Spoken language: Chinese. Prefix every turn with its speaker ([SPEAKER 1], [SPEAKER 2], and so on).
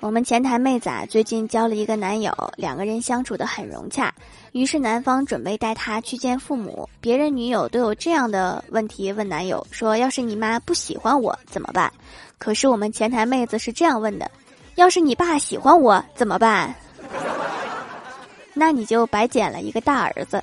[SPEAKER 1] 我们前台妹子啊，最近交了一个男友，两个人相处的很融洽。于是男方准备带她去见父母，别人女友都有这样的问题问男友说：“要是你妈不喜欢我怎么办？”可是我们前台妹子是这样问的：“要是你爸喜欢我怎么办？” 那你就白捡了一个大儿子。